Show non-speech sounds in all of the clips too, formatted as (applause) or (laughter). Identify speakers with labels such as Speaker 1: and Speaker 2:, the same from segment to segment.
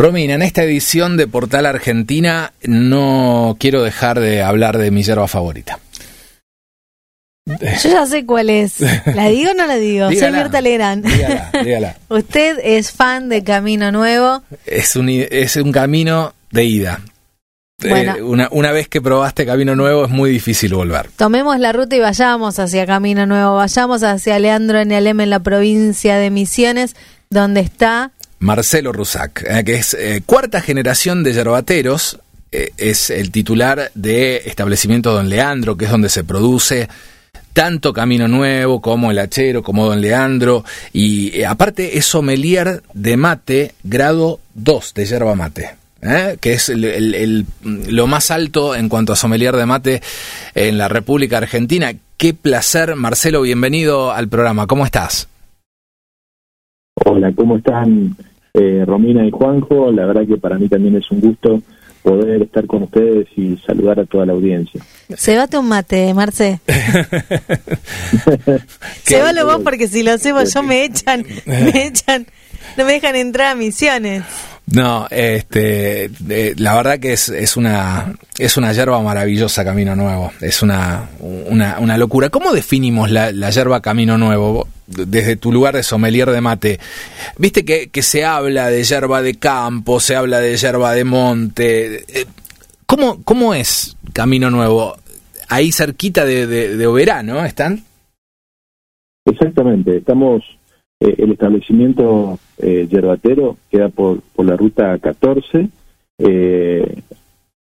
Speaker 1: Romina, en esta edición de Portal Argentina no quiero dejar de hablar de mi yerba favorita.
Speaker 2: Yo ya sé cuál es. ¿La digo o no la digo? (laughs) Soy Mirta Legrand.
Speaker 1: Dígala, dígala. (laughs)
Speaker 2: Usted es fan de Camino Nuevo.
Speaker 1: Es un, es un camino de ida. Eh, una, una vez que probaste Camino Nuevo es muy difícil volver.
Speaker 2: Tomemos la ruta y vayamos hacia Camino Nuevo. Vayamos hacia Leandro Alem en la provincia de Misiones, donde está
Speaker 1: Marcelo Rusac, eh, que es eh, cuarta generación de yerbateros, eh, es el titular de establecimiento Don Leandro, que es donde se produce tanto Camino Nuevo como El Hachero, como Don Leandro, y aparte es sommelier de mate grado 2 de yerba mate. que es lo más alto en cuanto a sommelier de mate en la República Argentina. Qué placer, Marcelo, bienvenido al programa. ¿Cómo estás?
Speaker 3: Hola, ¿cómo están? Eh, Romina y Juanjo. La verdad que para mí también es un gusto poder estar con ustedes y saludar a toda la audiencia.
Speaker 2: Se bate un mate, Marce. (laughs) (laughs) Se vale vos porque si lo hacemos yo me echan, me echan, no me dejan entrar a misiones.
Speaker 1: No, este, la verdad que es, es una es una yerba maravillosa Camino Nuevo, es una, una, locura. ¿Cómo definimos la, la yerba Camino Nuevo desde tu lugar de sommelier de mate? Viste que, que se habla de yerba de campo, se habla de yerba de monte. Eh, ¿Cómo, cómo es Camino Nuevo? Ahí cerquita de, de, de Oberá, ¿no? ¿Están?
Speaker 3: Exactamente, estamos eh, el establecimiento eh, yerbatero queda por, por la ruta 14, eh,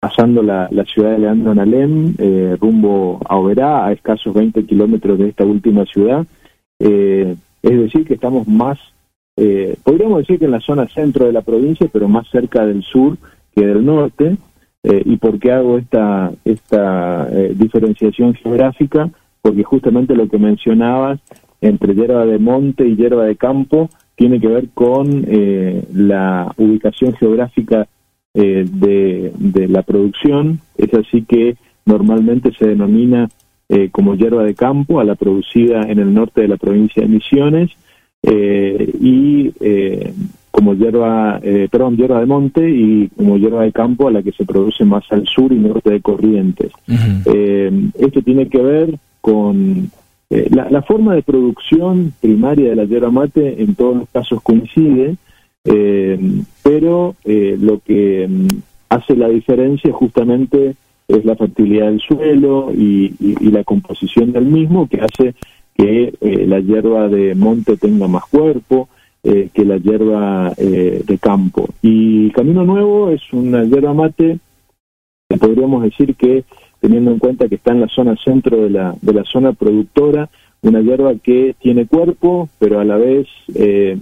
Speaker 3: pasando la, la, ciudad de Leandro Nalem, eh, rumbo a Oberá, a escasos 20 kilómetros de esta última ciudad. es decir, que estamos más, podríamos decir que en la zona centro de la provincia, pero más cerca del sur que del norte. ¿Y por qué hago esta, esta diferenciación geográfica? Porque justamente lo que mencionabas entre hierba de monte y hierba de campo tiene que ver con eh, la ubicación geográfica eh, de, de, la producción. Es así que normalmente se denomina eh, como hierba de campo a la producida en el norte de la provincia de Misiones y como hierba, perdón, hierba de monte y como hierba de campo a la que se produce más al sur y norte de Corrientes. esto tiene que ver con eh, la, forma de producción primaria de la yerba mate en todos los casos coincide, eh, pero eh, lo que mm, hace la diferencia justamente es la fertilidad del suelo y, la composición del mismo que hace que la hierba de monte tenga más cuerpo que la hierba de campo. Y Camino Nuevo es una hierba mate que podríamos decir que teniendo en cuenta que está en la zona centro de la, de la zona productora, una hierba que tiene cuerpo, pero a la vez eh,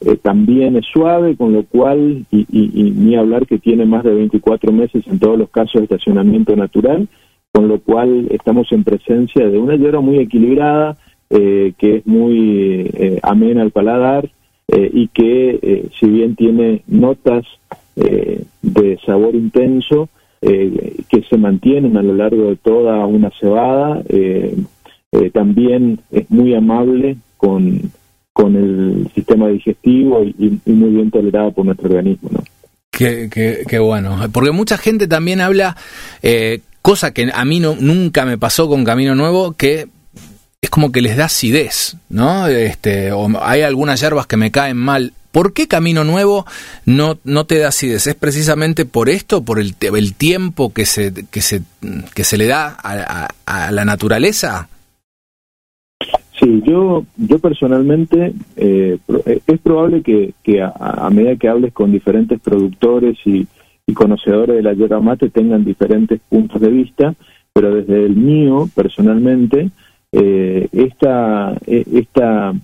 Speaker 3: eh, también es suave, con lo cual, y, ni hablar que tiene más de 24 meses en todos los casos de estacionamiento natural, con lo cual estamos en presencia de una hierba muy equilibrada, eh, que es muy amena al paladar y que, si bien tiene notas de sabor intenso, eh, que se mantienen a lo largo de toda una cebada. Eh, eh, también es muy amable con, con el sistema digestivo y, muy bien tolerado por nuestro organismo. ¿no?
Speaker 1: Qué, qué, bueno, porque mucha gente también habla, cosa que a mí no, nunca me pasó con Camino Nuevo, que es como que les da acidez, ¿no? Este, o hay algunas hierbas que me caen mal. ¿Por qué Camino Nuevo no, no te da acidez? ¿Es precisamente por esto, por el, tiempo que se, que, se, que se le da a, la naturaleza?
Speaker 3: Sí, yo, yo personalmente, eh, eh, es probable que, que a, medida que hables con diferentes productores y, conocedores de la yerba mate tengan diferentes puntos de vista, pero desde el mío, personalmente, eh, esta, esta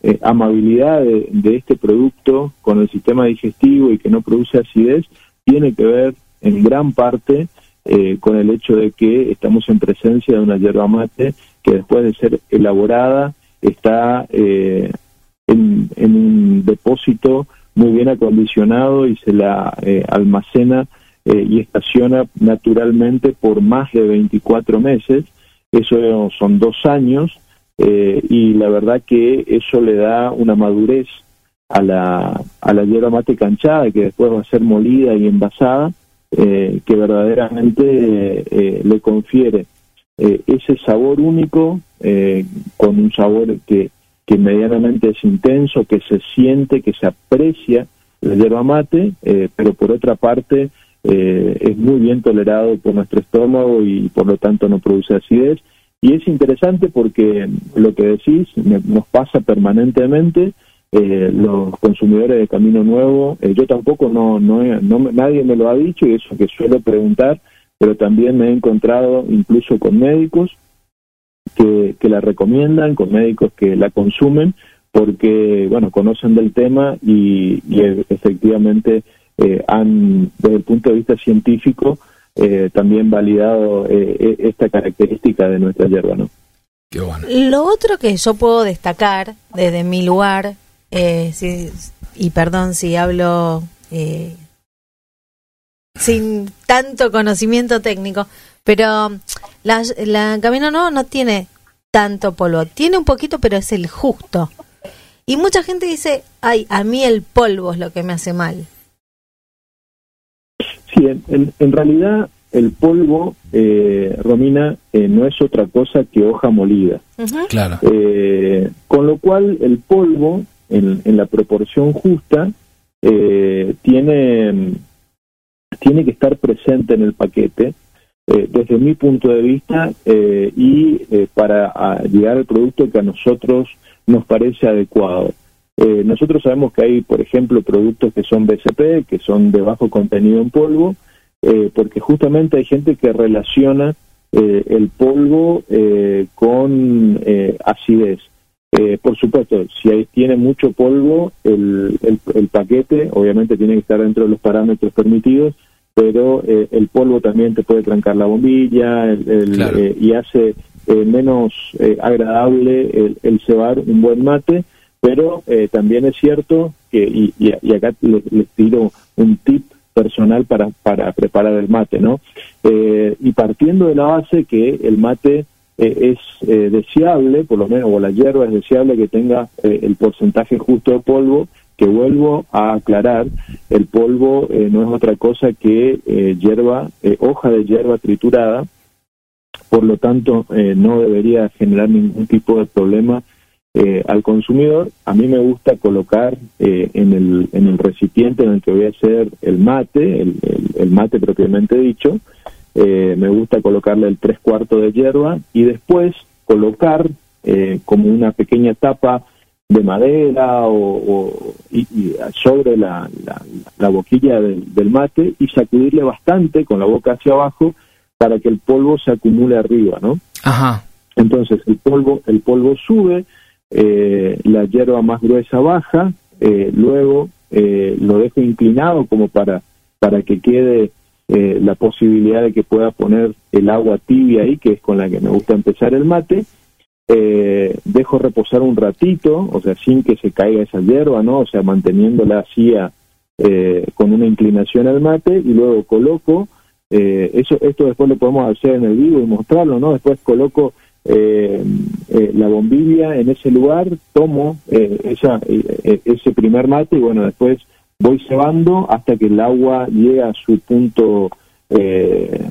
Speaker 3: eh, amabilidad de, este producto con el sistema digestivo y que no produce acidez tiene que ver en gran parte eh, con el hecho de que estamos en presencia de una yerba mate que después de ser elaborada está eh, en, un depósito muy bien acondicionado y se la almacena y estaciona naturalmente por más de 24 meses. Eso son dos años eh, y la verdad que eso le da una madurez a la, a la hierba mate canchada, que después va a ser molida y envasada, eh, que verdaderamente eh, le confiere ese sabor único, con un sabor que, que medianamente es intenso, que se siente, que se aprecia la hierba mate, pero por otra parte es muy bien tolerado por nuestro estómago y por lo tanto no produce acidez. Y es interesante porque lo que decís nos pasa permanentemente, eh, los consumidores de Camino Nuevo, eh, yo tampoco no, no, nadie me lo ha dicho y eso que suelo preguntar, pero también me he encontrado incluso con médicos que, que la recomiendan, con médicos que la consumen, porque, bueno, conocen del tema y, e, efectivamente eh, han, desde el punto de vista científico, también validado e, esta característica de nuestra hierba, ¿no?
Speaker 2: Qué bueno. Lo otro que yo puedo destacar desde mi lugar eh, y perdón si hablo eh, sin tanto conocimiento técnico, pero la, la Camino Nuevo no tiene tanto polvo, tiene un poquito, pero es el justo. Y mucha gente dice, ay, a mí el polvo es lo que me hace mal.
Speaker 3: Sí, en, en realidad el polvo, eh, Romina, eh, no es otra cosa que hoja molida.
Speaker 1: Claro.
Speaker 3: Eh, con lo cual el polvo en, la proporción justa, eh, tiene, tiene que estar presente en el paquete. Eh, desde mi punto de vista eh, y para llegar al producto que a nosotros nos parece adecuado. Nosotros sabemos que hay, por ejemplo, productos que son BCP, que son de bajo contenido en polvo, porque justamente hay gente que relaciona el polvo con acidez. Eh, por supuesto, si hay, tiene mucho polvo, el, el, paquete obviamente tiene que estar dentro de los parámetros permitidos, pero eh, el polvo también te puede trancar la bombilla eh, y hace menos agradable el, cebar un buen mate, pero también es cierto que, y, y, acá les, tiro un tip personal para, para preparar el mate, ¿no? y partiendo de la base que el mate eh, es eh, deseable, por lo menos, o la hierba es deseable que tenga eh, el porcentaje justo de polvo, que vuelvo a aclarar, el polvo no es otra cosa que hierba, hoja de hierba triturada, por lo tanto no debería generar ningún tipo de problema al consumidor. A mí me gusta colocar en, el, en el recipiente en el que voy a hacer el mate, el mate propiamente dicho, eh, me gusta colocarle el tres cuartos de hierba y después colocar eh, como una pequeña tapa de madera o, y, sobre la, la, boquilla del, mate y sacudirle bastante con la boca hacia abajo para que el polvo se acumule arriba, ¿no?
Speaker 1: Ajá.
Speaker 3: Entonces el polvo el polvo sube, eh, la hierba más gruesa baja, luego lo dejo inclinado como para para que quede eh, la posibilidad de que pueda poner el agua tibia ahí, que es con la que me gusta empezar el mate. Eh, dejo reposar un ratito, o sea, sin que se caiga esa hierba, ¿no? O sea, manteniéndola así eh, con una inclinación al mate y luego coloco, eso, esto después lo podemos hacer en el vivo y mostrarlo, ¿no? Después coloco la bombilla en ese lugar, tomo esa, ese primer mate y bueno, después voy cebando hasta que el agua llega a su punto eh,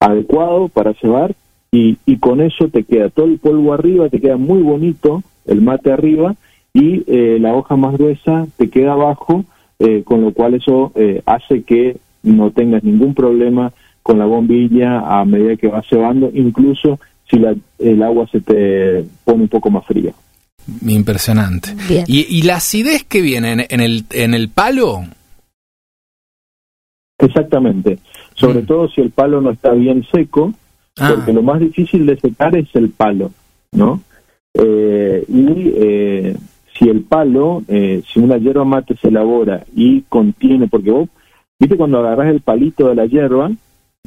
Speaker 3: adecuado para cebar y, y, con eso te queda todo el polvo arriba, te queda muy bonito el mate arriba y eh, la hoja más gruesa te queda abajo, eh, con lo cual eso hace que no tengas ningún problema con la bombilla a medida que vas cebando, incluso si la, el agua se te pone un poco más fría.
Speaker 1: Impresionante. ¿Y, la acidez que viene en, el, en el palo?
Speaker 3: Exactamente. Sobre mm. todo si el palo no está bien seco, ah. porque lo más difícil de secar es el palo, ¿no? Eh, y eh, si el palo, eh, si una hierba mate se elabora y contiene, porque vos, viste cuando agarras el palito de la hierba,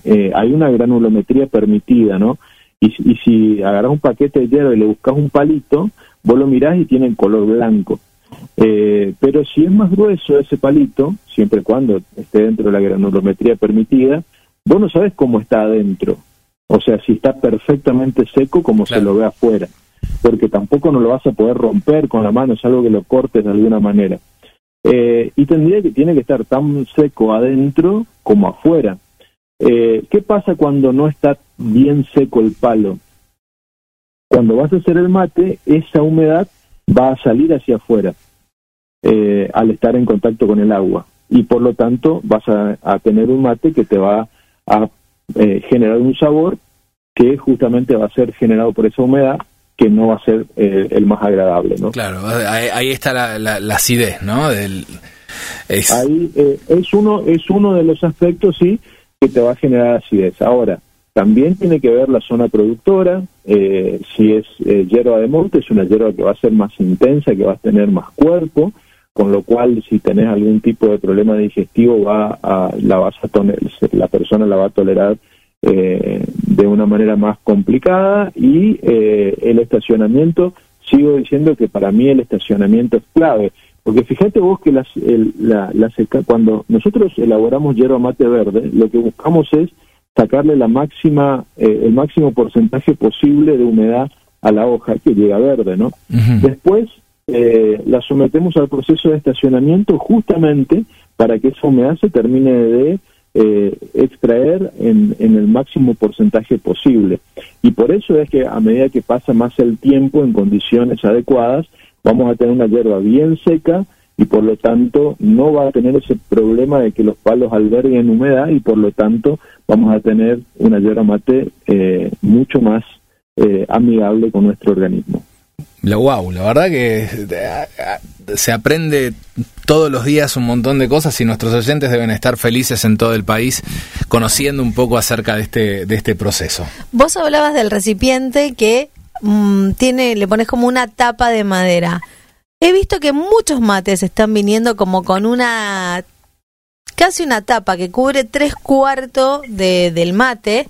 Speaker 3: hay una granulometría permitida, ¿no? Y, y si agarras un paquete de hierba y le buscas un palito, vos lo mirás y tiene color blanco. Eh, pero si es más grueso ese palito, siempre y cuando esté dentro de la granulometría permitida, vos no sabes cómo está adentro. O sea, si está perfectamente seco como se lo ve afuera. porque tampoco no lo vas a poder romper con la mano, es algo que lo cortes de alguna manera. Eh, y tendría que tiene que estar tan seco adentro como afuera. Eh, ¿Qué pasa cuando no está bien seco el palo? Cuando vas a hacer el mate, esa humedad va a salir hacia afuera eh, al estar en contacto con el agua y por lo tanto vas a, tener un mate que te va a generar un sabor que justamente va a ser generado por esa humedad que no va a ser eh, el más agradable, ¿no?
Speaker 1: Claro, ahí, está la, la, acidez, ¿no? Del,
Speaker 3: es... Ahí eh, es uno es uno de los aspectos, sí, que te va a generar acidez. Ahora, también tiene que ver la zona productora, eh, si es hierba de monte, es una hierba que va a ser más intensa, que va a tener más cuerpo, con lo cual si tenés algún tipo de problema digestivo va a, la vas a la persona la va a tolerar eh, de una manera más complicada y eh, el estacionamiento, sigo diciendo que para mí el estacionamiento es clave, porque fíjate vos que las, la, cuando nosotros elaboramos hierba mate verde, lo que buscamos es sacarle la máxima, eh, el máximo porcentaje posible de humedad a la hoja que llega verde, ¿no? Después la sometemos al proceso de estacionamiento justamente para que esa humedad se termine de eh, extraer en, el máximo porcentaje posible. Y por eso es que a medida que pasa más el tiempo en condiciones adecuadas, vamos a tener una hierba bien seca y por lo tanto no va a tener ese problema de que los palos alberguen humedad y por lo tanto vamos a tener una hierba mate eh, mucho más eh, amigable con nuestro organismo.
Speaker 1: La wow, la verdad que eh, se aprende todos los días un montón de cosas y nuestros oyentes deben estar felices en todo el país conociendo un poco acerca de este, de este proceso.
Speaker 2: Vos hablabas del recipiente que mm, tiene, le pones como una tapa de madera. He visto que muchos mates están viniendo como con una casi una tapa que cubre tres cuartos de, del mate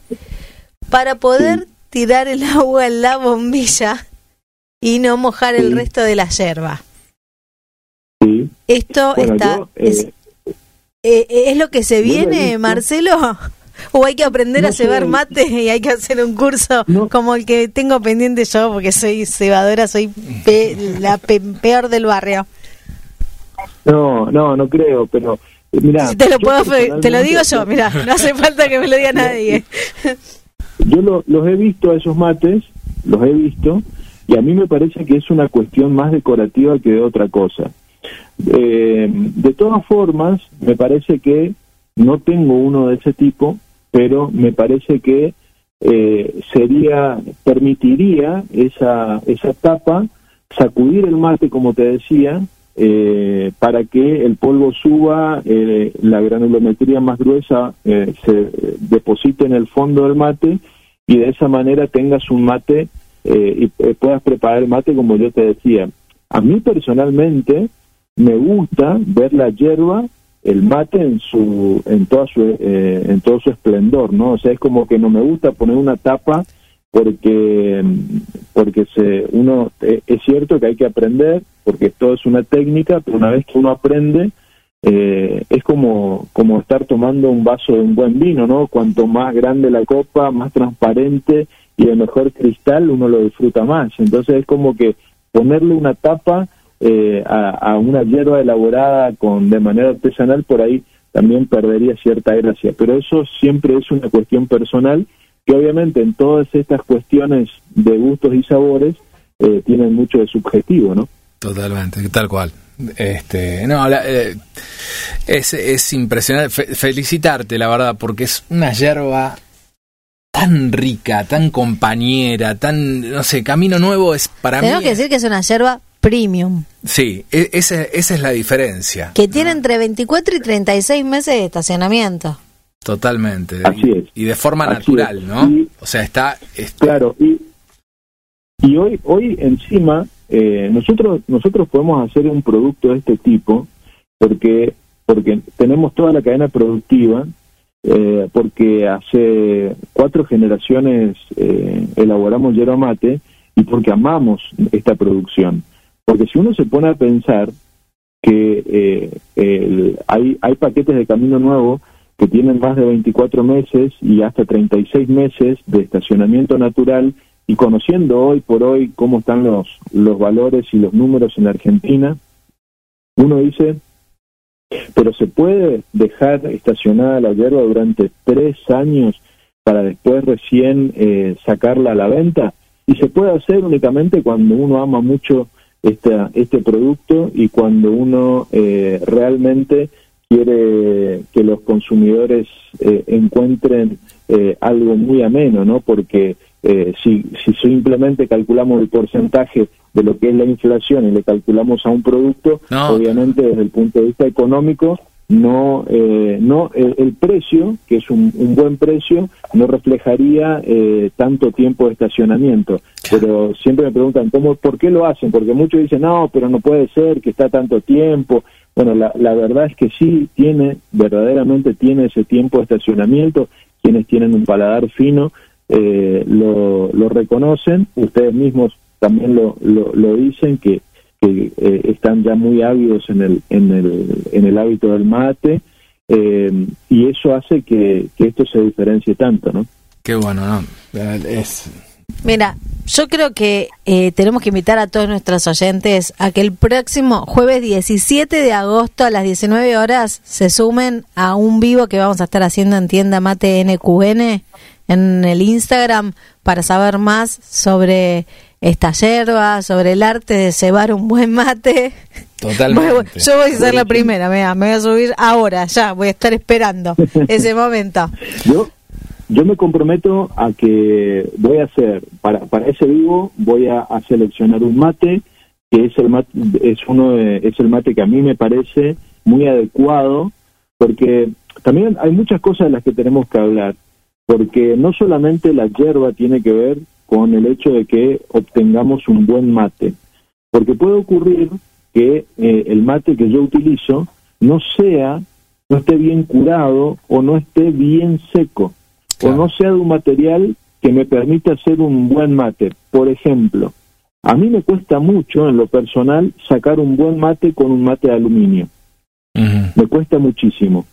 Speaker 2: para poder tirar el (laughs) agua en la bombilla y no mojar el resto de la yerba. Sí. Esto está... Eh, eh, es, lo que se viene, Marcelo? ¿O hay que aprender a cebar mate y hay que hacer un curso como el que tengo pendiente yo, porque soy cebadora, soy la peor del barrio?
Speaker 3: No, no, no creo, pero
Speaker 2: eh, mira. te lo, puedo, te lo digo yo, mira, no hace falta que me lo diga (laughs) nadie.
Speaker 3: Yo los he visto a esos mates, los he visto, y a mí me parece que es una cuestión más decorativa que de otra cosa. Eh, de todas formas, me parece que no tengo uno de ese tipo, pero me parece que eh, sería permitiría esa esa tapa sacudir el mate, como te decía, eh, para que el polvo suba, la granulometría más gruesa se deposite en el fondo del mate y de esa manera tengas un mate y puedas preparar el mate como yo te decía. A mí personalmente me gusta ver la hierba, el mate en su, en toda su, eh, en todo su esplendor, ¿no? O sea, es como que no me gusta poner una tapa porque, porque se, uno, eh, es cierto que hay que aprender, porque todo es una técnica, pero una vez que uno aprende, eh, es como, como estar tomando un vaso de un buen vino, ¿no? Cuanto más grande la copa, más transparente y de mejor cristal, uno lo disfruta más. Entonces es como que ponerle una tapa eh, a, una hierba elaborada con de manera artesanal, por ahí también perdería cierta gracia. Pero eso siempre es una cuestión personal que obviamente en todas estas cuestiones de gustos y sabores eh, tienen mucho de subjetivo, ¿no?
Speaker 1: Totalmente, tal cual. Este, no, eh, es, es impresionante. felicitarte, la verdad, porque es una hierba tan rica, tan compañera, tan, no sé, Camino Nuevo es para
Speaker 2: mí... Tengo que decir que es una yerba premium.
Speaker 1: Sí, e, esa, esa es la diferencia.
Speaker 2: Que tiene entre 24 y 36 meses de estacionamiento.
Speaker 1: Totalmente.
Speaker 3: Así es.
Speaker 1: Y de forma natural, ¿no? o sea, está...
Speaker 3: Claro, y, y hoy, hoy encima, eh, nosotros, nosotros podemos hacer un producto de este tipo porque, porque tenemos toda la cadena productiva, eh, porque hace cuatro generaciones eh, elaboramos yerba mate y porque amamos esta producción. Porque si uno se pone a pensar que eh, hay, hay paquetes de Camino Nuevo que tienen más de 24 meses y hasta 36 meses de estacionamiento natural y conociendo hoy por hoy cómo están los, los valores y los números en Argentina, uno dice, pero se puede dejar estacionada la hierba durante tres años para después recién eh, sacarla a la venta y se puede hacer únicamente cuando uno ama mucho esta, este producto y cuando uno eh, realmente quiere que los consumidores eh, encuentren eh, algo muy ameno, ¿no? Porque eh, si, si simplemente calculamos el porcentaje de lo que es la inflación y le calculamos a un producto, obviamente desde el punto de vista económico, no, eh, no el, precio, que es un, un, buen precio, no reflejaría eh, tanto tiempo de estacionamiento. Pero siempre me preguntan, ¿cómo, ¿por qué lo hacen? Porque muchos dicen, no, pero no puede ser que está tanto tiempo. Bueno, la, la verdad es que sí tiene, verdaderamente tiene ese tiempo de estacionamiento. Quienes tienen un paladar fino eh, lo, lo reconocen. Ustedes mismos también lo, lo, lo dicen que que eh, están ya muy ávidos en el, en el, en el hábito del mate, eh, y eso hace que, esto se diferencie tanto, ¿no?
Speaker 1: Qué bueno, ¿no? Es...
Speaker 2: Mira, yo creo que eh, tenemos que invitar a todos nuestros oyentes a que el próximo jueves 17 de agosto a las 19 horas se sumen a un vivo que vamos a estar haciendo en tienda Mate NQN en el Instagram para saber más sobre esta yerba, sobre el arte de cebar un buen mate.
Speaker 1: Totalmente.
Speaker 2: yo voy a ser la primera, me voy a subir ahora, ya, voy a estar esperando ese (laughs) momento.
Speaker 3: Yo, yo me comprometo a que voy a hacer, para, para ese vivo, voy a, seleccionar un mate, que es el mate, es uno es el mate que a mí me parece muy adecuado, porque también hay muchas cosas de las que tenemos que hablar, porque no solamente la hierba tiene que ver con el hecho de que obtengamos un buen mate. Porque puede ocurrir que eh, el mate que yo utilizo no sea, no esté bien curado o no esté bien seco, o no sea de un material que me permita hacer un buen mate. Por ejemplo, a mí me cuesta mucho en lo personal sacar un buen mate con un mate de aluminio. Me cuesta muchísimo.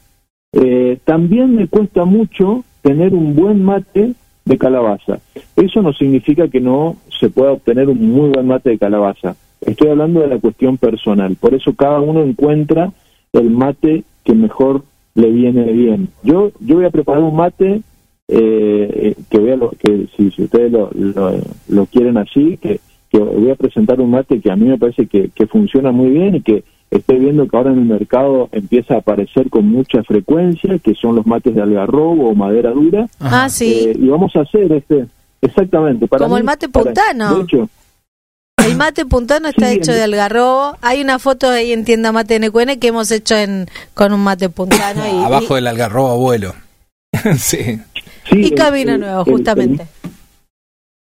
Speaker 3: Eh, también me cuesta mucho tener un buen mate de calabaza. Eso no significa que no se pueda obtener un muy buen mate de calabaza. Estoy hablando de la cuestión personal. Por eso cada uno encuentra el mate que mejor le viene bien. Yo yo voy a preparar un mate eh, que vea lo, que si, ustedes lo, lo, quieren así, que, que voy a presentar un mate que a mí me parece que, que funciona muy bien y que Estoy viendo que ahora en el mercado empieza a aparecer con mucha frecuencia, que son los mates de algarrobo o madera dura.
Speaker 2: Ah, sí.
Speaker 3: Eh, y vamos a hacer este, exactamente.
Speaker 2: Para Como el mate puntano. el mate puntano está hecho de algarrobo. Hay una foto ahí en tienda Mate NQN que hemos hecho en, con un mate puntano. y,
Speaker 1: Abajo del algarrobo abuelo. (laughs) sí.
Speaker 2: Y camino nuevo, justamente.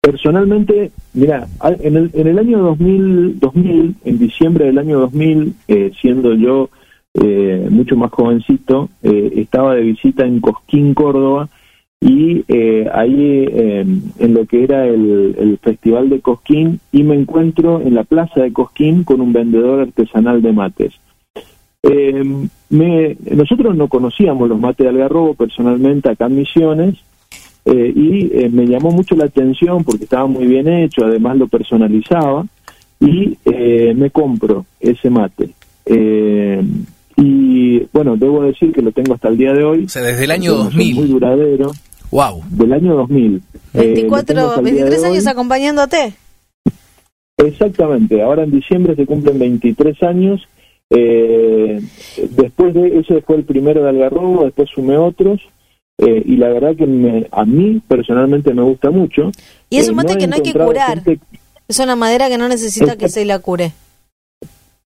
Speaker 3: Personalmente, mira, en el, en el año 2000, 2000, en diciembre del año 2000, eh, siendo yo eh, mucho más jovencito, eh, estaba de visita en Cosquín, Córdoba, y ahí en lo que era el, el, Festival de Cosquín, y me encuentro en la plaza de Cosquín con un vendedor artesanal de mates. Me, nosotros no conocíamos los mates de Algarrobo personalmente acá en Misiones, eh, y eh, me llamó mucho la atención porque estaba muy bien hecho, además lo personalizaba y eh, me compro ese mate. y bueno, debo decir que lo tengo hasta el día de hoy.
Speaker 1: O sea, desde el año 2000.
Speaker 3: Muy duradero.
Speaker 1: Wow.
Speaker 3: Del año 2000.
Speaker 2: 24, 23 años acompañándote.
Speaker 3: Exactamente, ahora en diciembre se cumplen 23 años. después de ese fue el primero de Algarrobo, después sumé otros eh, y la verdad que a mí personalmente me gusta mucho.
Speaker 2: Y es un eh, mate que no hay que curar. Es una madera que no necesita que se la cure.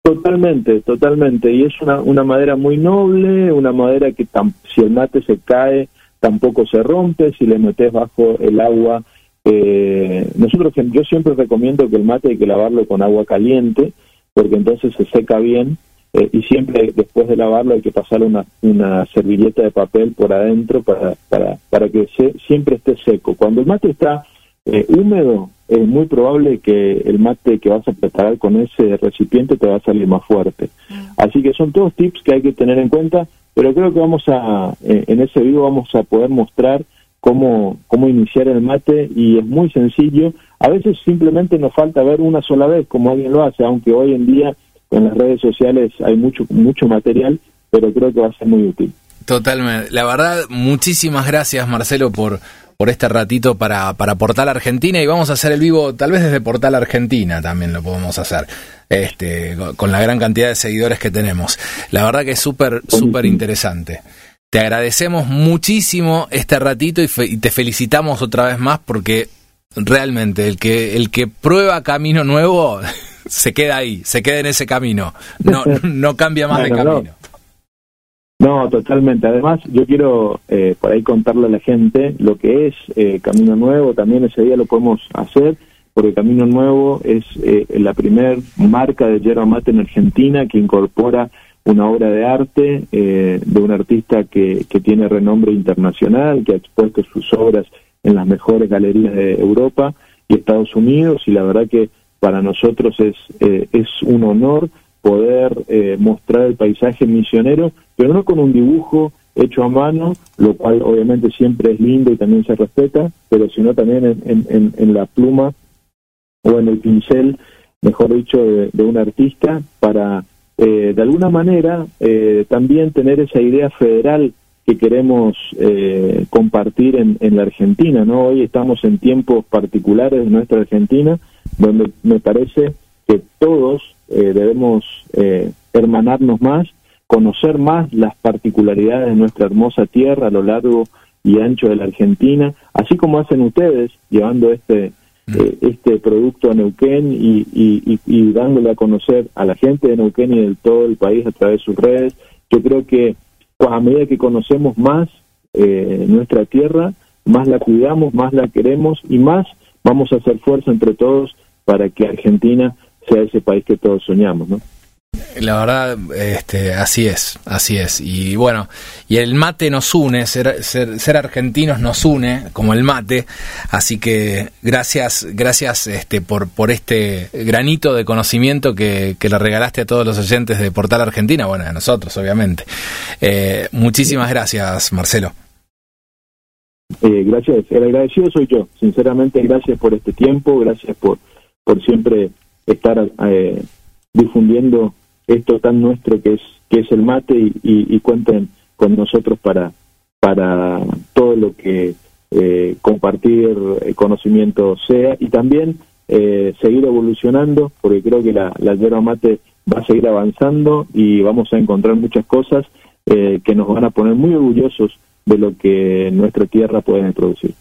Speaker 3: Totalmente, totalmente. Y es una, una madera muy noble, una madera que si el mate se cae tampoco se rompe, si le metes bajo el agua. Eh, nosotros yo siempre recomiendo que el mate hay que lavarlo con agua caliente porque entonces se seca bien eh, y siempre después de lavarlo hay que pasar una, una servilleta de papel por adentro para, para, para que se, siempre esté seco. Cuando el mate está eh, húmedo, es muy probable que el mate que vas a preparar con ese recipiente te va a salir más fuerte. Mm. Así que son todos tips que hay que tener en cuenta, pero creo que vamos a, eh, en ese video vamos a poder mostrar cómo, cómo iniciar el mate y es muy sencillo. A veces simplemente nos falta ver una sola vez como alguien lo hace, aunque hoy en día en las redes sociales hay mucho, mucho material, pero creo que va a ser muy útil.
Speaker 1: Totalmente. La verdad, muchísimas gracias Marcelo por, por este ratito para, para Portal Argentina y vamos a hacer el vivo tal vez desde Portal Argentina también lo podemos hacer este con la gran cantidad de seguidores que tenemos la verdad que es súper súper interesante te agradecemos muchísimo este ratito y, y, te felicitamos otra vez más porque realmente el que el que prueba camino nuevo (laughs) se queda ahí se queda en ese camino no (laughs) no cambia más bueno, de camino
Speaker 3: no. No, totalmente. Además, yo quiero eh, por ahí contarle a la gente lo que es eh, Camino Nuevo. También ese día lo podemos hacer, porque Camino Nuevo es eh, la primer marca de yerba mate en Argentina que incorpora una obra de arte eh, de un artista que, que tiene renombre internacional, que ha expuesto sus obras en las mejores galerías de Europa y Estados Unidos. Y la verdad que para nosotros es, eh, es un honor poder eh, mostrar el paisaje misionero, pero no con un dibujo hecho a mano, lo cual obviamente siempre es lindo y también se respeta, pero sino también en, en, en la pluma o en el pincel, mejor dicho, de, un artista, para eh, de alguna manera eh, también tener esa idea federal que queremos eh, compartir en, en la Argentina, ¿no? Hoy estamos en tiempos particulares de nuestra Argentina, donde me parece que todos eh, debemos eh, hermanarnos más, conocer más las particularidades de nuestra hermosa tierra a lo largo y ancho de la Argentina, así como hacen ustedes llevando este eh, este producto a Neuquén y, y, y, dándole a conocer a la gente de Neuquén y de todo el país a través de sus redes. Yo creo que a medida que conocemos más eh, nuestra tierra, más la cuidamos, más la queremos y más vamos a hacer fuerza entre todos para que Argentina sea ese país que todos soñamos, ¿no?
Speaker 1: La verdad, este, así es, así es. Y bueno, y el mate nos une, ser, ser, argentinos nos une, como el mate. Así que gracias, gracias este, por, por este granito de conocimiento que, que le regalaste a todos los oyentes de Portal Argentina, bueno, a nosotros, obviamente. Eh, muchísimas gracias, Marcelo.
Speaker 3: Eh, gracias, el agradecido soy yo, sinceramente, gracias por este tiempo, gracias por, por siempre estar eh, difundiendo esto tan nuestro que es que es el mate y, y, y cuenten con nosotros para para todo lo que eh, compartir conocimiento sea y también eh, seguir evolucionando porque creo que la, la yerba mate va a seguir avanzando y vamos a encontrar muchas cosas eh, que nos van a poner muy orgullosos de lo que nuestra tierra puede producir.